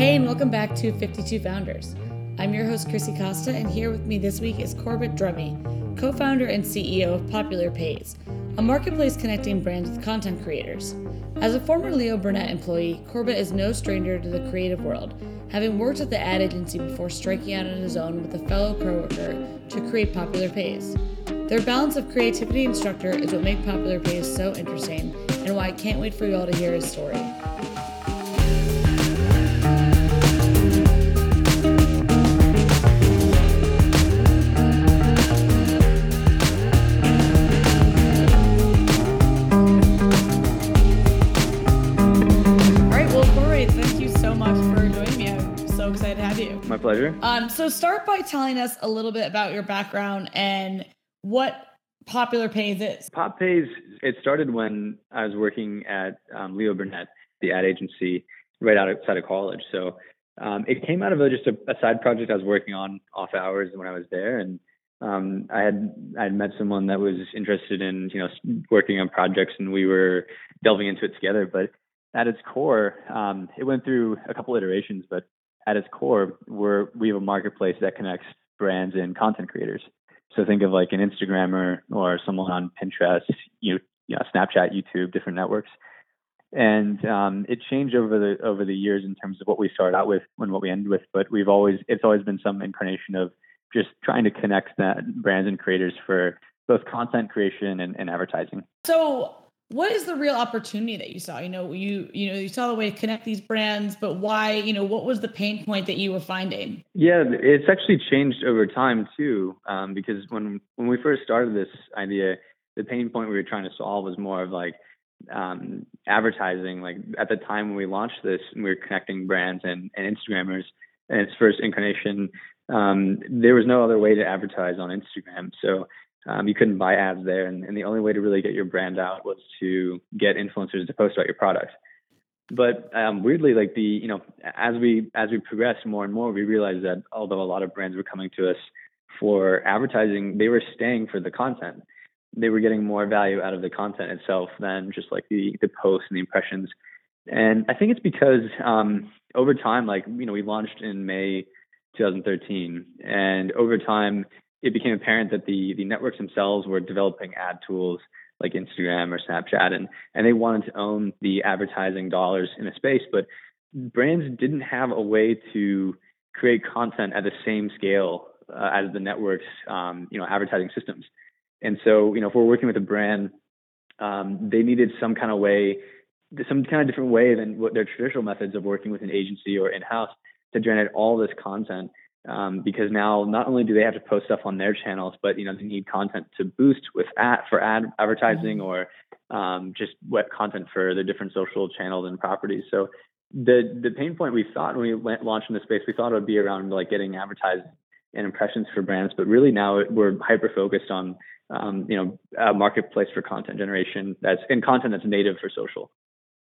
Hey, and welcome back to 52 Founders. I'm your host, Chrissy Costa, and here with me this week is Corbett Drummey, co founder and CEO of Popular Pays, a marketplace connecting brands with content creators. As a former Leo Burnett employee, Corbett is no stranger to the creative world, having worked at the ad agency before striking out on his own with a fellow coworker to create Popular Pays. Their balance of creativity and structure is what makes Popular Pays so interesting, and why I can't wait for you all to hear his story. My pleasure. Um, so start by telling us a little bit about your background and what Popular Pays is. Pop Pays, it started when I was working at um, Leo Burnett, the ad agency, right outside of college. So um, it came out of a, just a, a, side project I was working on off hours when I was there, and um, I had I had met someone that was interested in you know working on projects, and we were delving into it together. But at its core, um, it went through a couple iterations, but at its core, we're we have a marketplace that connects brands and content creators. So think of like an Instagrammer or someone on Pinterest, you, you know, Snapchat, YouTube, different networks. And um, it changed over the over the years in terms of what we started out with and what we ended with. But we've always it's always been some incarnation of just trying to connect that brands and creators for both content creation and, and advertising. So what is the real opportunity that you saw? You know you you know you saw the way to connect these brands but why you know what was the pain point that you were finding? Yeah it's actually changed over time too um, because when when we first started this idea the pain point we were trying to solve was more of like um, advertising. Like at the time when we launched this and we were connecting brands and, and instagrammers and its first incarnation um, there was no other way to advertise on instagram. So um, you couldn't buy ads there, and, and, the only way to really get your brand out was to get influencers to post about your product. But um, weirdly, like the you know, as we as we progressed more and more, we realized that although a lot of brands were coming to us for advertising, they were staying for the content. They were getting more value out of the content itself than just like the the posts and the impressions. And I think it's because um, over time, like you know, we launched in May 2013, and over time it became apparent that the the networks themselves were developing ad tools like Instagram or Snapchat, and and they wanted to own the advertising dollars in a space, but brands didn't have a way to create content at the same scale uh, as the networks, um, you know, advertising systems. And so, you know, if we're working with a brand, um, they needed some kind of way, some kind of different way than what their traditional methods of working with an agency or in-house to generate all this content um, because now not only do they have to post stuff on their channels, but you know they need content to boost with ad for ad advertising mm-hmm. or um, just web content for their different social channels and properties. So the the pain point we thought when we went launched in the space, we thought it would be around like getting advertised and impressions for brands, but really now we're hyper focused on um, you know a marketplace for content generation that's in content that's native for social.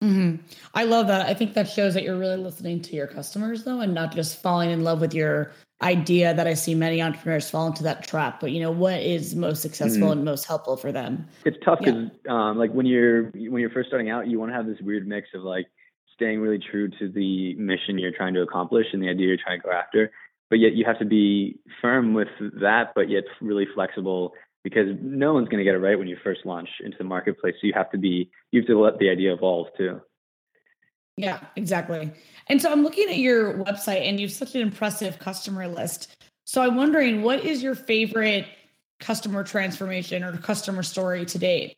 Mm-hmm. I love that. I think that shows that you're really listening to your customers, though, and not just falling in love with your idea that I see many entrepreneurs fall into that trap. But you know, what is most successful mm-hmm. and most helpful for them? It's tough because, yeah. um, like, when you're when you're first starting out, you want to have this weird mix of like staying really true to the mission you're trying to accomplish and the idea you're trying to go after, but yet you have to be firm with that, but yet really flexible because no one's going to get it right when you first launch into the marketplace. So you have to be, you have to let the idea evolve too. Yeah, exactly. And so I'm looking at your website and you've such an impressive customer list. So I'm wondering what is your favorite customer transformation or customer story to date?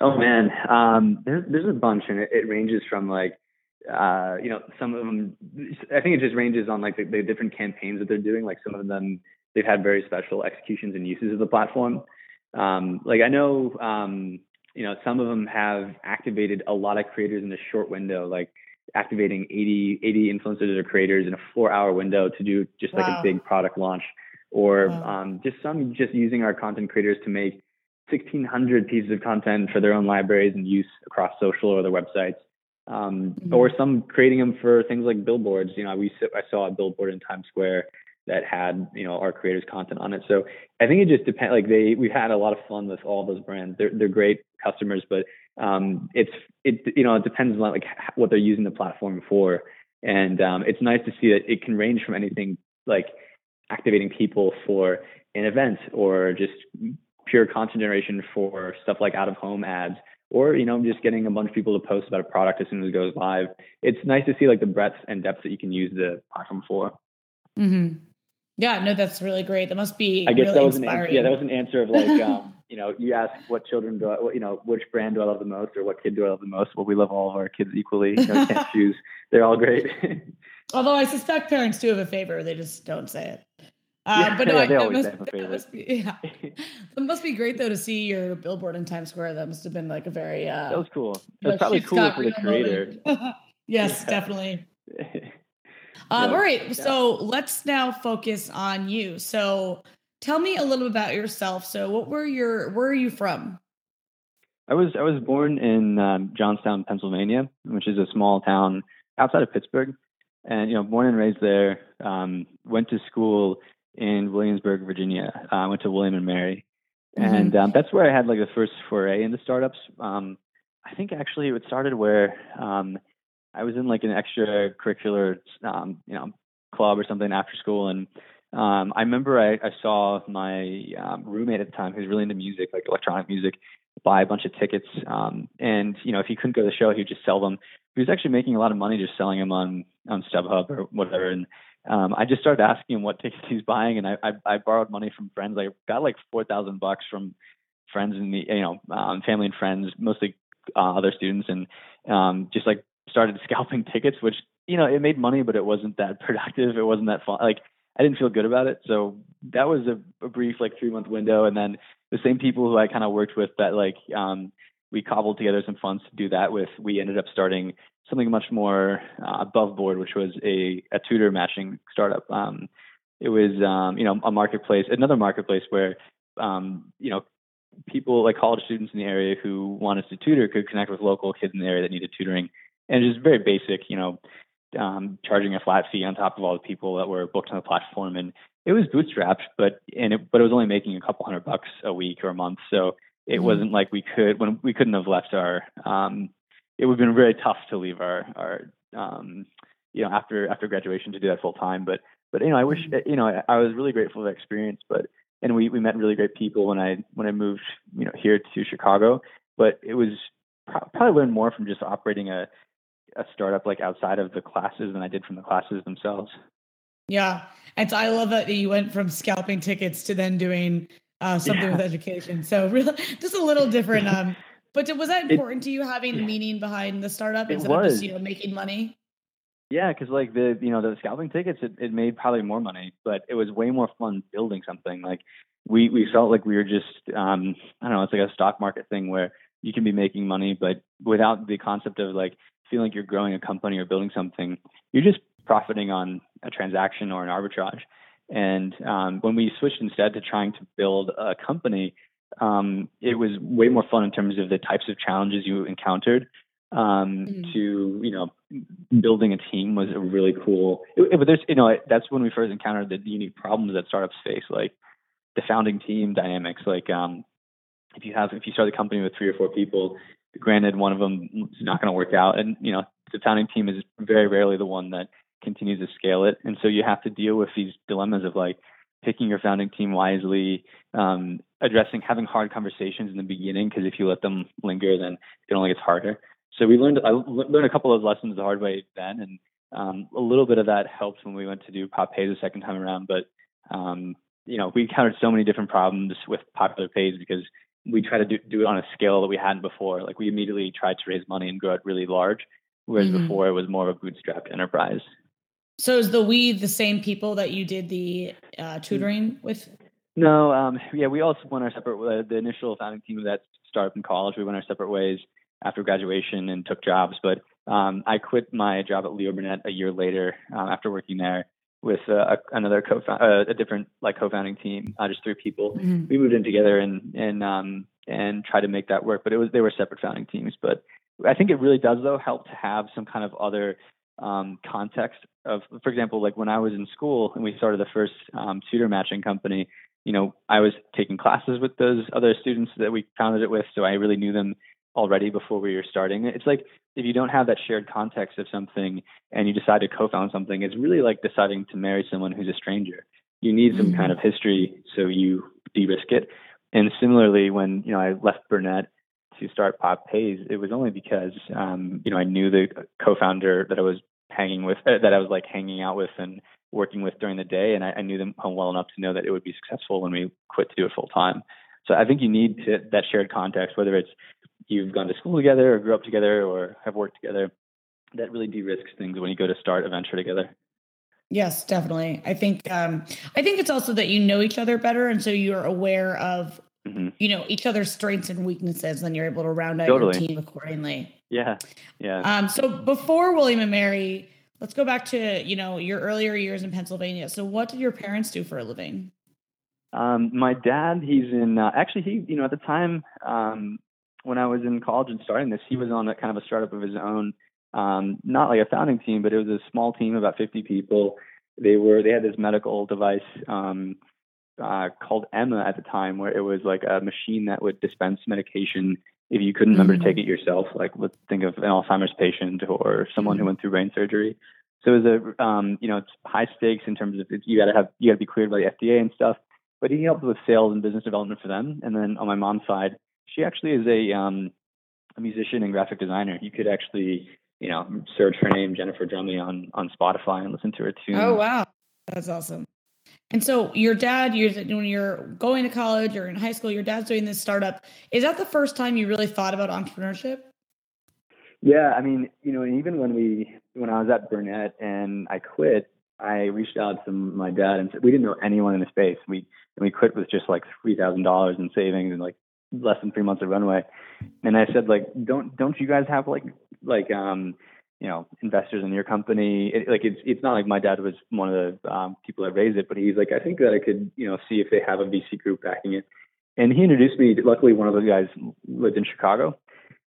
Oh man, um, there's, there's a bunch and it, it ranges from like, uh, you know, some of them, I think it just ranges on like the, the different campaigns that they're doing. Like some of them they've had very special executions and uses of the platform. Um, like I know, um, you know, some of them have activated a lot of creators in a short window, like activating 80, 80 influencers or creators in a four hour window to do just like wow. a big product launch or wow. um, just some just using our content creators to make 1600 pieces of content for their own libraries and use across social or their websites. Um, mm-hmm. Or some creating them for things like billboards. You know, we I saw a billboard in Times Square that had you know our creators content on it. So I think it just depends. Like they, we've had a lot of fun with all those brands. They're they're great customers, but um, it's it you know it depends on like what they're using the platform for. And um, it's nice to see that it can range from anything like activating people for an event or just pure content generation for stuff like out of home ads or you know just getting a bunch of people to post about a product as soon as it goes live it's nice to see like the breadth and depth that you can use the platform for mm-hmm. Yeah no that's really great that must be i guess really that was inspiring. an yeah that was an answer of like um, you know you ask what children do I, you know which brand do i love the most or what kid do i love the most well we love all of our kids equally you know, can't choose they're all great although i suspect parents do have a favor they just don't say it uh, yeah, but no, yeah, I, they that, always must, have a favorite. must be yeah. That must be great though to see your billboard in Times Square. That must have been like a very uh that was cool that's probably cool for the creator yes, Yeah. definitely. Yeah. Um, all right, Yeah. so let's now focus on you. So tell me a little bit about yourself. So what were your where are you from? I was I was born in um, Johnstown, Pennsylvania, which is a small town outside of Pittsburgh, and you know, born and raised there. Um, went to school in Williamsburg, Virginia. I went to William and Mary, and um, that's where I had like the first foray into startups. Um, I think actually it started where um, I was in like an extracurricular, um, you know, club or something after school, and um, I remember I, I saw my um, roommate at the time who was really into music, like electronic music, buy a bunch of tickets. Um, and you know, if he couldn't go to the show, he would just sell them. He was actually making a lot of money just selling them on on StubHub or whatever. And um, I just started asking him what tickets he's buying, and I I, I borrowed money from friends. I got like four thousand bucks from friends and the you know um, family and friends, mostly uh, other students, and um, just like started scalping tickets, which you know it made money, but it wasn't that productive. It wasn't that fun. Like I didn't feel good about it. So that was a, a brief like three month window, and then the same people who I kind of worked with that like um, we cobbled together some funds to do that with. We ended up starting something much more uh, above board, which was a, a tutor matching startup. Um, it was um, you know a marketplace, another marketplace where um, you know people like college students in the area who wanted to tutor could connect with local kids in the area that needed tutoring, and just very basic, you know, um, charging a flat fee on top of all the people that were booked on the platform, and it was bootstrapped, but and it but it was only making a couple hundred bucks a week or a month, so it Mhm. wasn't like we could when we couldn't have left our. Um, it would have been very tough to leave our our um, you know after after graduation to do that full time, but but you know I wish you know I, I was really grateful for the experience, but and we we met really great people when I when I moved you know here to Chicago, but it was pro- probably learned more from just operating a a startup like outside of the classes than I did from the classes themselves. Yeah. And so I love that you went from scalping tickets to then doing uh, something Yeah. with education. So really just a little different. Um, but was that It- important to you having the meaning behind the startup It instead of just, you know, making money? Yeah, because like the you know the scalping tickets, it, it made probably more money, but it was way more fun building something. Like we we felt like we were just um I don't know, it's like a stock market thing where you can be making money, but without the concept of like feeling like you're growing a company or building something, you're just profiting on a transaction or an arbitrage. And um, when we switched instead to trying to build a company, um, it was way more fun in terms of the types of challenges you encountered. Um, Mhm. To you know, building a team was a really cool. It, but there's you know that's when we first encountered the unique problems that startups face, like the founding team dynamics. Like um, if you have if you start the company with three or four people, granted one of them is not going to work out, and you know the founding team is very rarely the one that continues to scale it, and so you have to deal with these dilemmas of like picking your founding team wisely, um, addressing having hard conversations in the beginning because if you let them linger, then it only gets harder. So we learned I learned a couple of lessons the hard way then, and um, a little bit of that helped when we went to do Pop Pay the second time around. But um, you know, we encountered so many different problems with Popular Pays because we tried to do, do it on a scale that we hadn't before. Like we immediately tried to raise money and grow it really large, whereas Mhm. before it was more of a bootstrapped enterprise. So is the we the same people that you did the uh, tutoring with? No, um, yeah, we also went our separate. Uh, the initial founding team of that startup in college, we went our separate ways after graduation and took jobs. But um, I quit my job at Leo Burnett a year later um, after working there with uh, another co uh, a different like co-founding team, uh, just three people. Mhm. We moved in together and and um, and tried to make that work. But it was they were separate founding teams. But I think it really does though help to have some kind of other um, context of, for example, like when I was in school and we started the first um, tutor matching company, you know, I was taking classes with those other students that we founded it with, so I really knew them already before we were starting. It's like if you don't have that shared context of something and you decide to co-found something, it's really like deciding to marry someone who's a stranger. You need some mm-hmm. kind of history so you de-risk it. And similarly, when you know I left Burnett to start Pop Pays, it was only because um, you know I knew the co-founder that I was hanging with, uh, that I was like hanging out with and working with during the day, and I, I knew them well enough to know that it would be successful when we quit to do it full time. So I think you need to, that shared context, whether it's you've gone to school together or grew up together or have worked together. That really de-risks things when you go to start a venture together. Yes, definitely. I think um, I think it's also that you know each other better, and so you're aware of mm-hmm. you know each other's strengths and weaknesses, and you're able to round out totally. your team accordingly. Yeah, yeah. Um, so before William and Mary, let's go back to you know your earlier years in Pennsylvania. So what did your parents do for a living? Um, my dad, he's in uh, actually he you know at the time um, when I was in college and starting this, he was on a kind of a startup of his own. Um, not like a founding team, but it was a small team, about 50 people. They were they had this medical device um, uh, called Emma at the time, where it was like a machine that would dispense medication if you couldn't remember mm-hmm. to take it yourself. Like let's think of an Alzheimer's patient or someone who mm-hmm. went through brain surgery. So it was a um, you know it's high stakes in terms of you got to have you got to be cleared by the FDA and stuff. But he helped with sales and business development for them. And then on my mom's side, she actually is a um, a musician and graphic designer. You could actually, you know, search her name Jennifer Drummey on on Spotify and listen to her tune. Oh wow, that's awesome. And so your dad, you're when you're going to college or in high school, your dad's doing this startup. Is that the first time you really thought about entrepreneurship? Yeah, I mean, you know, even when we when I was at Burnett and I quit, I reached out to my dad and said we didn't know anyone in the space. We and we quit with just like three thousand dollars in savings and like less than three months of runway. And I said, like, don't don't you guys have like like um you know investors in your company? It, like it's it's not like my dad was one of the um, people that raised it, but he's like, I think that I could you know see if they have a VC group backing it. And he introduced me. Luckily, one of those guys lived in Chicago,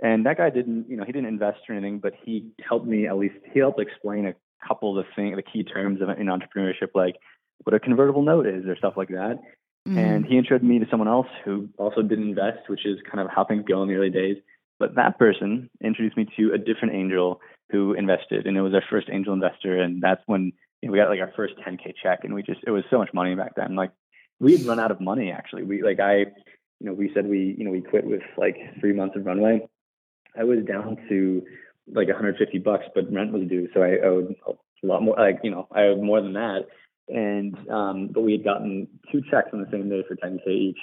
and that guy didn't you know he didn't invest or anything, but he helped me at least. He helped explain a couple of the thing the key terms of in entrepreneurship, like what a convertible note is or stuff like that. Mm-hmm. And he introduced me to someone else who also didn't invest, which is kind of how things go in the early days. But that person introduced me to a different angel who invested, and it was our first angel investor. And that's when you know, we got like our first 10k check, and we just it was so much money back then. Like we had run out of money actually. We like I, you know, we said we you know we quit with like three months of runway. I was down to like 150 bucks, but rent was due, so I owed a lot more. Like you know, I owed more than that and um, but we had gotten two checks on the same day for 10k each.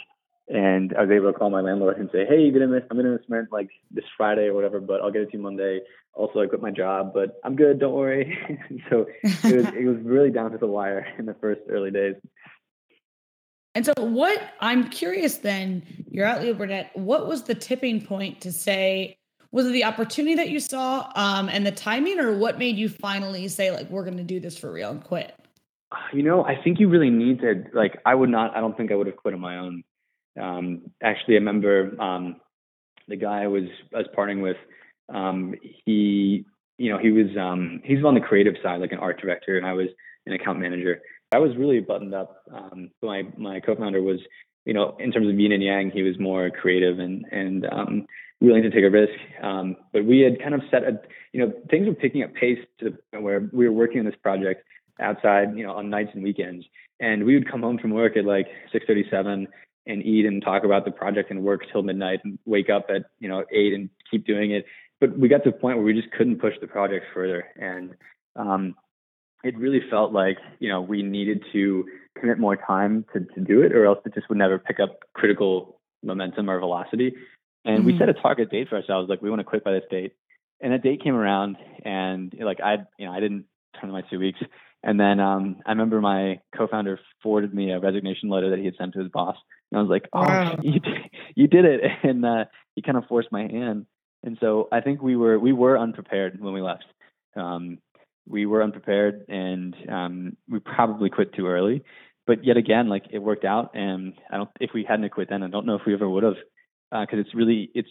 And I was able to call my landlord and say, "Hey, you're gonna miss. I'm gonna miss rent like this Friday or whatever, but I'll get it to you Monday. Also, I quit my job, but I'm good. Don't worry." so it was it was really down to the wire in the first early days. And so, what I'm curious then, you're at Leo. What was the tipping point to say? Was it the opportunity that you saw um, and the timing, or what made you finally say, like, we're going to do this for real and quit? You know, I think you really need to like. I would not. I don't think I would have quit on my own. Um, actually, I remember um, the guy I was I was partnering with. Um, he, you know, he was um, he's on the creative side, like an art director, and I was an account manager. I was really buttoned up. Um, my my co-founder was, you know, in terms of yin and yang, he was more creative and and willing to take a risk. Um, but we had kind of set a, you know, things were picking up pace to the point where we were working on this project outside, you know, on nights and weekends. And we would come home from work at like 6:37 and eat and talk about the project and work till midnight and wake up at you know eight and keep doing it. But we got to a point where we just couldn't push the project further, and um, it really felt like you know we needed to commit more time to to do it, or else it just would never pick up critical momentum or velocity. And mm-hmm. we set a target date for ourselves, like we want to quit by this date. And that date came around, and like I, you know, I didn't turn in my two weeks. And then um, I remember my co-founder forwarded me a resignation letter that he had sent to his boss, and I was like, "Oh, wow. you did, you did it!" And uh, he kind of forced my hand. And so I think we were we were unprepared when we left. Um, we were unprepared, and um, we probably quit too early. But yet again, like it worked out, and I don't. If we hadn't quit then, I don't know if we ever would have, because uh, it's really it's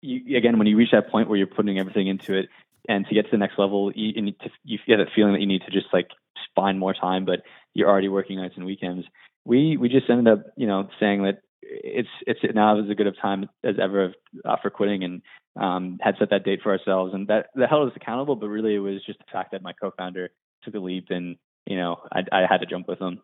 you, again when you reach that point where you're putting everything into it and to get to the next level, you, you need to you get that feeling that you need to just like find more time, but you're already working nights and weekends. We we just ended up, you know, saying that it's it's now is as good of time as ever uh, for quitting, and um, had set that date for ourselves, and that that held us accountable. But really, it was just the fact that my co-founder took a leap, and you know, I, I had to jump with him.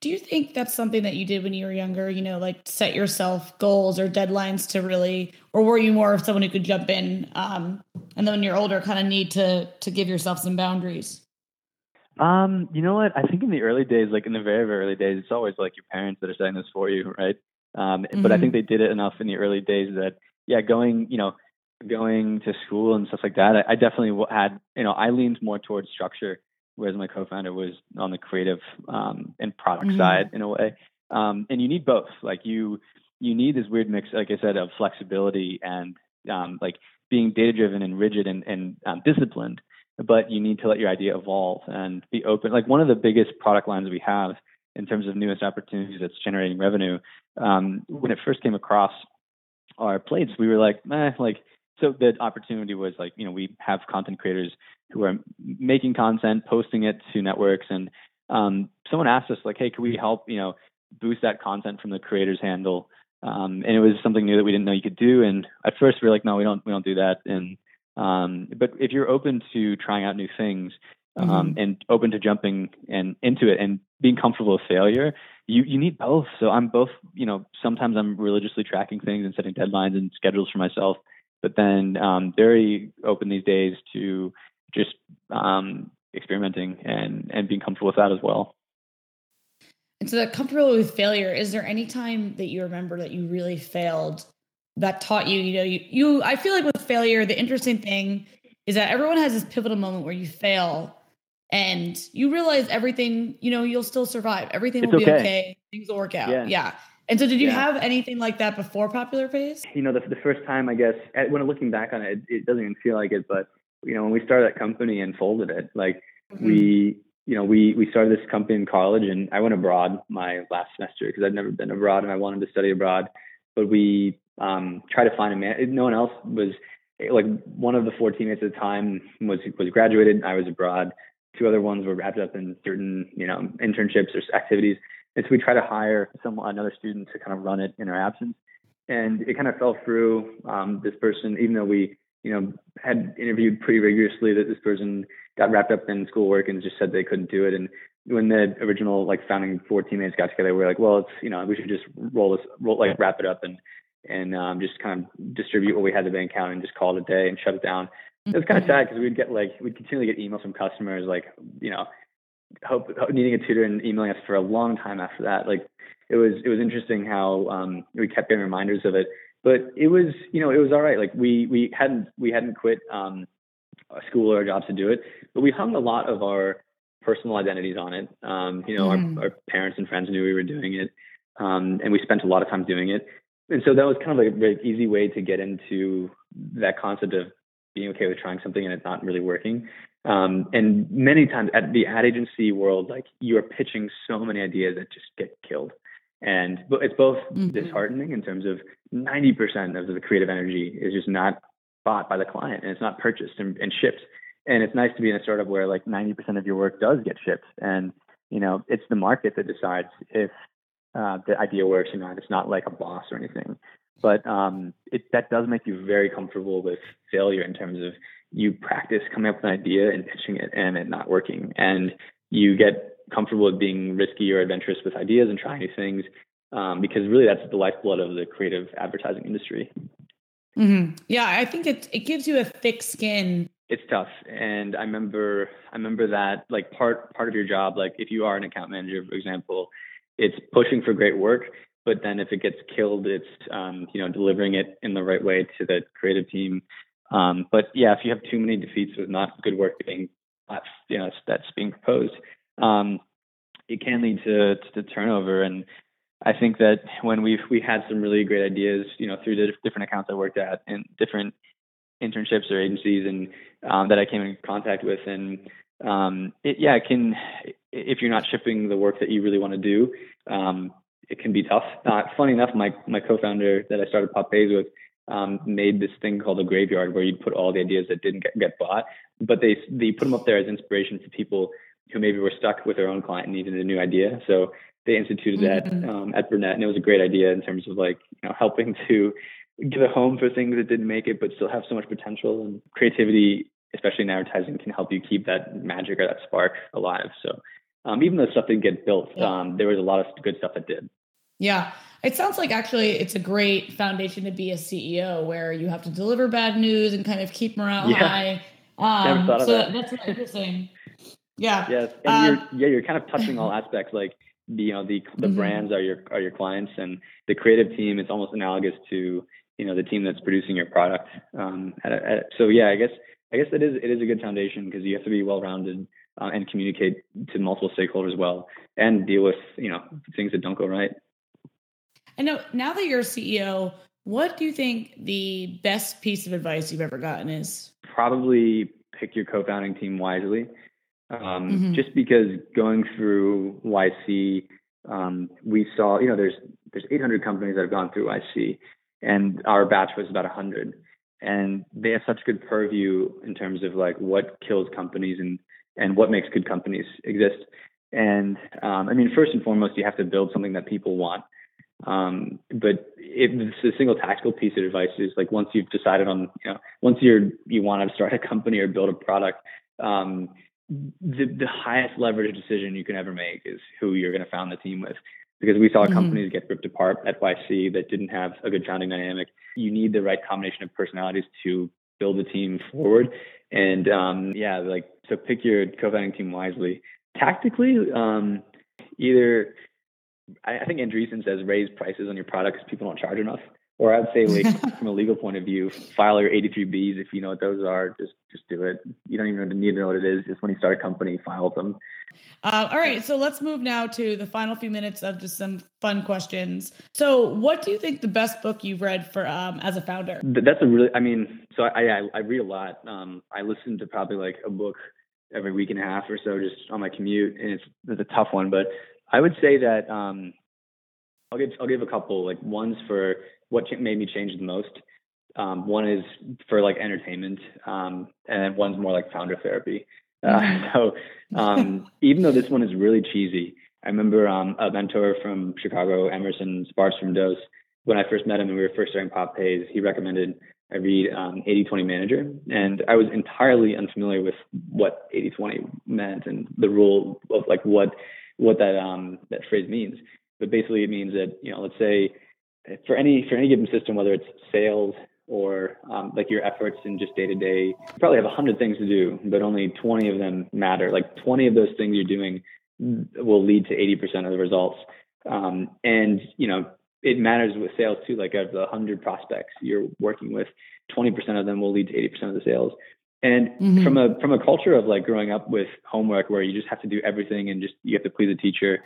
Do you think that's something that you did when you were younger? You know, like set yourself goals or deadlines to really, or were you more of someone who could jump in, um, and then when you're older, kind of need to to give yourself some boundaries? Um, you know what? I think in the early days, like in the very very early days, it's always like your parents that are setting this for you, right? Um, mm-hmm. but I think mm-hmm. they did it enough in the early days that yeah, going you know, going to school and stuff like that. I, I definitely had you know I leaned more towards structure whereas my co-founder was on the creative um, and product mm-hmm. side in a way. Um, and you need both. Like you, you need this weird mix, like I said, of flexibility and um, like being data driven and rigid and, and um, disciplined. But you need to let your idea evolve and be open. Like one of the biggest product lines we have in terms of newest opportunities that's generating revenue. Um, when it first came across our plates, we were like, eh, like so the opportunity was like, you know, we have content creators who are making content, posting it to networks, and um, someone asked us like, hey, can we help, you know, boost that content from the creator's handle? Um, and it was something new that we didn't know you could do. And at first we were like, no, we don't, we don't do that. And um, but if you're open to trying out new things um, mm-hmm. and open to jumping and into it and being comfortable with failure, you you need both. So I'm both, you know, sometimes I'm religiously tracking things and setting deadlines and schedules for myself but then um, very open these days to just um, experimenting and and being comfortable with that as well. And so that comfortable with failure, is there any time that you remember that you really failed that taught you, you know, you, you I feel like with failure, the interesting thing is that everyone has this pivotal moment where you fail and you realize everything, you know, you'll still survive. Everything it's will be okay. okay. Things will work out. Yeah. yeah. And so, did you yeah. have anything like that before Popular Pays? You know, the, the first time, I guess, when I'm looking back on it, it doesn't even feel like it. But you know, when we started that company and folded it, like mm-hmm. we, you know, we we started this company in college, and I went abroad my last semester because I'd never been abroad and I wanted to study abroad. But we um, tried to find a man. No one else was like one of the four teammates at the time was was graduated. I was abroad. Two other ones were wrapped up in certain, you know, internships or activities. And so we tried to hire some another student to kind of run it in our absence. And it kind of fell through. Um, this person, even though we, you know, had interviewed pretty rigorously, that this person got wrapped up in schoolwork and just said they couldn't do it. And when the original like founding four teammates got together, we are like, well, it's you know, we should just roll this, roll like wrap it up and and um, just kind of distribute what we had the bank account and just call it a day and shut it down. It was kind of sad because we'd get like we'd continually get emails from customers like you know hope, needing a tutor and emailing us for a long time after that. Like it was it was interesting how um, we kept getting reminders of it. But it was you know it was all right. Like we we hadn't we hadn't quit um, school or our jobs to do it, but we hung a lot of our personal identities on it. Um, you know, mm. our, our parents and friends knew we were doing it, um, and we spent a lot of time doing it. And so that was kind of like a very easy way to get into that concept of being okay with trying something and it's not really working. Um, and many times at the ad agency world, like you are pitching so many ideas that just get killed. And it's both mm-hmm. disheartening in terms of 90% of the creative energy is just not bought by the client and it's not purchased and, and shipped. And it's nice to be in a startup where like 90% of your work does get shipped. And, you know, it's the market that decides if uh, the idea works or not. It's not like a boss or anything. But um, it, that does make you very comfortable with failure in terms of you practice coming up with an idea and pitching it and it not working. And you get comfortable with being risky or adventurous with ideas and trying new things um, because really that's the lifeblood of the creative advertising industry. Mm-hmm. Yeah, I think it it gives you a thick skin. It's tough, and I remember I remember that like part part of your job, like if you are an account manager, for example, it's pushing for great work, but then if it gets killed, it's um, you know delivering it in the right way to the creative team um, but yeah, if you have too many defeats with not good work being, you know, that's being proposed, um, it can lead to, to turnover. And I think that when we've we had some really great ideas, you know, through the different accounts I worked at and different internships or agencies, and um, that I came in contact with, and um, it, yeah, it can if you're not shipping the work that you really want to do, um, it can be tough. Uh, funny enough, my my co-founder that I started Pop Pays with, um, made this thing called a graveyard where you'd put all the ideas that didn't get, get bought, but they they put them up there as inspiration for people who maybe were stuck with their own client and needed a new idea. So they instituted mm-hmm. that um, at Burnett, and it was a great idea in terms of like you know helping to give a home for things that didn't make it, but still have so much potential and creativity, especially in advertising, can help you keep that magic or that spark alive. So um, even though stuff didn't get built, yeah. um, there was a lot of good stuff that did. Yeah. It sounds like actually it's a great foundation to be a CEO where you have to deliver bad news and kind of keep morale yeah. high. Um, Never thought of so that. that's really interesting. Yeah. Yes. And um, you're, yeah, you're kind of touching all aspects. Like the, you know, the, the mm-hmm. brands are your, are your clients and the creative team, it's almost analogous to, you know, the team that's producing your product. Um, at at, so yeah, I guess, I guess it is, it is a good foundation because you have to be well-rounded uh, and communicate to multiple stakeholders well and deal with, you know, things that don't go right. I know now that you're a CEO, what do you think the best piece of advice you've ever gotten is? Probably pick your co-founding team wisely. Um, mm-hmm. Just because going through YC, um, we saw, you know, there's there's 800 companies that have gone through YC, and our batch was about 100. And they have such good purview in terms of like what kills companies and and what makes good companies exist. And um, I mean, first and foremost, you have to build something that people want. Um, but if the single tactical piece of advice is like once you've decided on, you know, once you're you want to start a company or build a product, um, the the highest leverage decision you can ever make is who you're going to found the team with. Because we saw mm-hmm. companies get ripped apart at YC that didn't have a good founding dynamic. You need the right combination of personalities to build a team forward. And um, yeah, like so pick your co-founding team wisely. Tactically, um, either I, I think Andreessen says raise prices on your product because people don't charge enough. Or I'd say like from a legal point of view, file your 83Bs if you know what those are. Just just do it. You don't even need to know what it is. Just when you start a company, file them. Uh, all right, so let's move now to the final few minutes of just some fun questions. So, what do you think the best book you've read for um, as a founder? That's a really, I mean, so I I, I read a lot. Um, I listen to probably like a book every week and a half or so just on my commute, and it's it's a tough one, but I would say that um, I'll give I'll give a couple like ones for what made me change the most. Um, one is for like entertainment, um, and then one's more like founder therapy. Uh, mm-hmm. so um, even though this one is really cheesy, I remember um, a mentor from Chicago, Emerson Spartz from Dose. When I first met him and we were first starting Pop Pays, he recommended I read um, 80-20 Manager, and I was entirely unfamiliar with what 80-20 meant and the rule of like what what that um, that phrase means. But basically, it means that you know, let's say for any for any given system, whether it's sales or um, like your efforts in just day to day, you probably have a hundred things to do, but only 20 of them matter. Like 20 of those things you're doing will lead to 80% of the results. Um, and you know, it matters with sales too. Like of the hundred prospects you're working with, 20% of them will lead to 80% of the sales. And mm-hmm. from a from a culture of like growing up with homework where you just have to do everything and just you have to please the teacher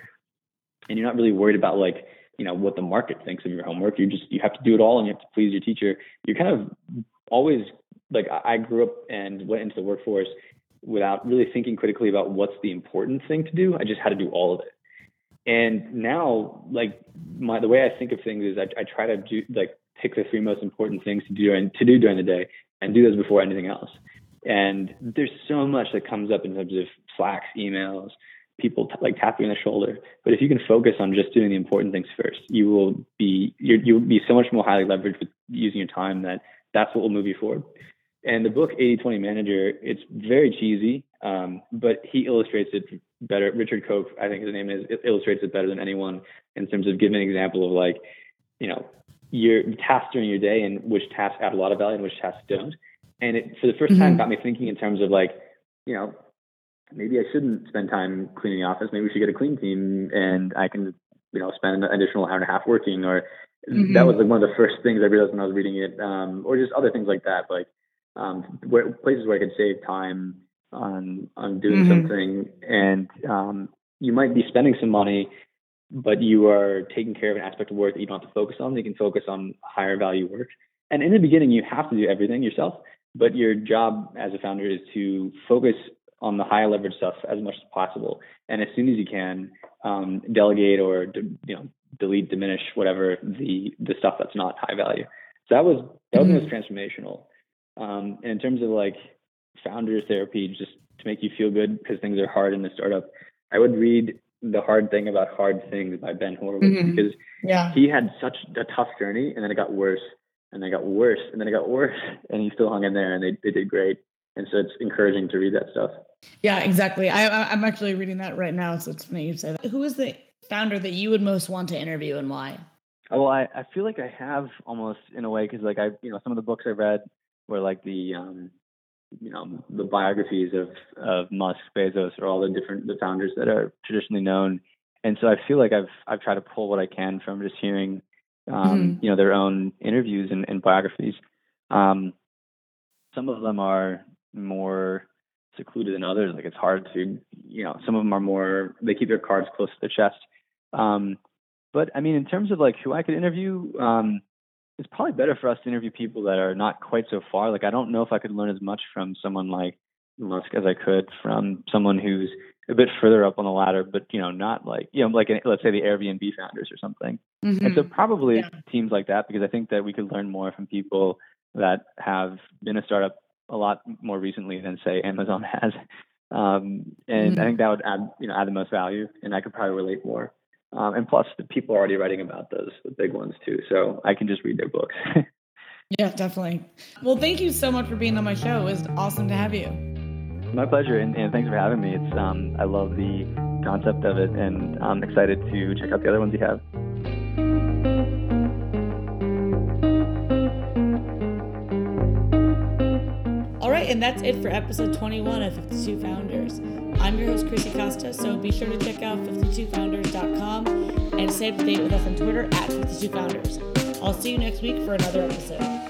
and you're not really worried about like, you know, what the market thinks of your homework. You just you have to do it all and you have to please your teacher. You're kind of always like I grew up and went into the workforce without really thinking critically about what's the important thing to do. I just had to do all of it. And now, like my the way I think of things is I, I try to do like pick the three most important things to do and to do during the day and do those before anything else. And there's so much that comes up in terms of Slacks, emails, people t- like tapping on the shoulder. But if you can focus on just doing the important things first, you will be you will be so much more highly leveraged with using your time that that's what will move you forward. And the book 80-20 Manager, it's very cheesy, um, but he illustrates it better. Richard Koch, I think his name is, illustrates it better than anyone in terms of giving an example of like, you know, your tasks during your day and which tasks add a lot of value and which tasks don't and it for the 1st mm-hmm. time got me thinking in terms of like you know maybe I shouldn't spend time cleaning the office. Maybe we should get a clean team, and I can you know spend an additional hour and a half working. Or mm-hmm. that was like one of the first things I realized when I was reading it, um, or just other things like that, like um, where, places where I could save time on on doing mm-hmm. something, and um, you might be spending some money. But you are taking care of an aspect of work that you don't have to focus on. You can focus on higher value work. And in the beginning, you have to do everything yourself but your job as a founder is to focus on the high leverage stuff as much as possible, and as soon as you can, um, delegate or you know delete, diminish whatever the the stuff that's not high value. So that was that was mm-hmm. most transformational. Um, and in terms of like founder therapy, just to make you feel good because things are hard in the startup, I would read The Hard Thing About Hard Things by Ben Horowitz Mhm. because Yeah. he had such a tough journey and then it got worse and then it got worse and then it got worse and he still hung in there and they, they did great. And so it's encouraging to read that stuff. Yeah, exactly. I, I- I'm actually reading that right now, so it's funny you say that. Who is the founder that you would most want to interview and why? Oh, well, I, I feel like I have almost in a way because like I you know some of the books I read were like the um you know the biographies of of Musk, Bezos, or all the different the founders that are traditionally known, and so I feel like I've I've tried to pull what I can from just hearing um, you know their own interviews and, and biographies. Um, some of them are more secluded than others. Like it's hard to you know some of them are more they keep their cards close to the chest. Um, but I mean, in terms of like who I could interview, um, it's probably better for us to interview people that are not quite so far. Like I don't know if I could learn as much from someone like Musk as I could from someone who's a bit further up on the ladder, but you know, not like you know, like let's say the Airbnb founders or something. And so probably Yeah. teams like that because I think that we could learn more from people that have been a startup a lot more recently than say Amazon has. Um, and Mhm. I think that would add, you know, add the most value and I could probably relate more. Um, and plus the people are already writing about those, the big ones too. So I can just read their books. Yeah, definitely. Well, thank you so much for being on my show. It was awesome to have you. My pleasure. And, and thanks for having me. It's, um, I love the concept of it and I'm excited to check out the other ones you have. And that's it for episode 21 of 52 Founders. I'm your host, Chrissy Costa, so be sure to check out 52founders.com and stay up to date with us on Twitter at 52founders. I'll see you next week for another episode.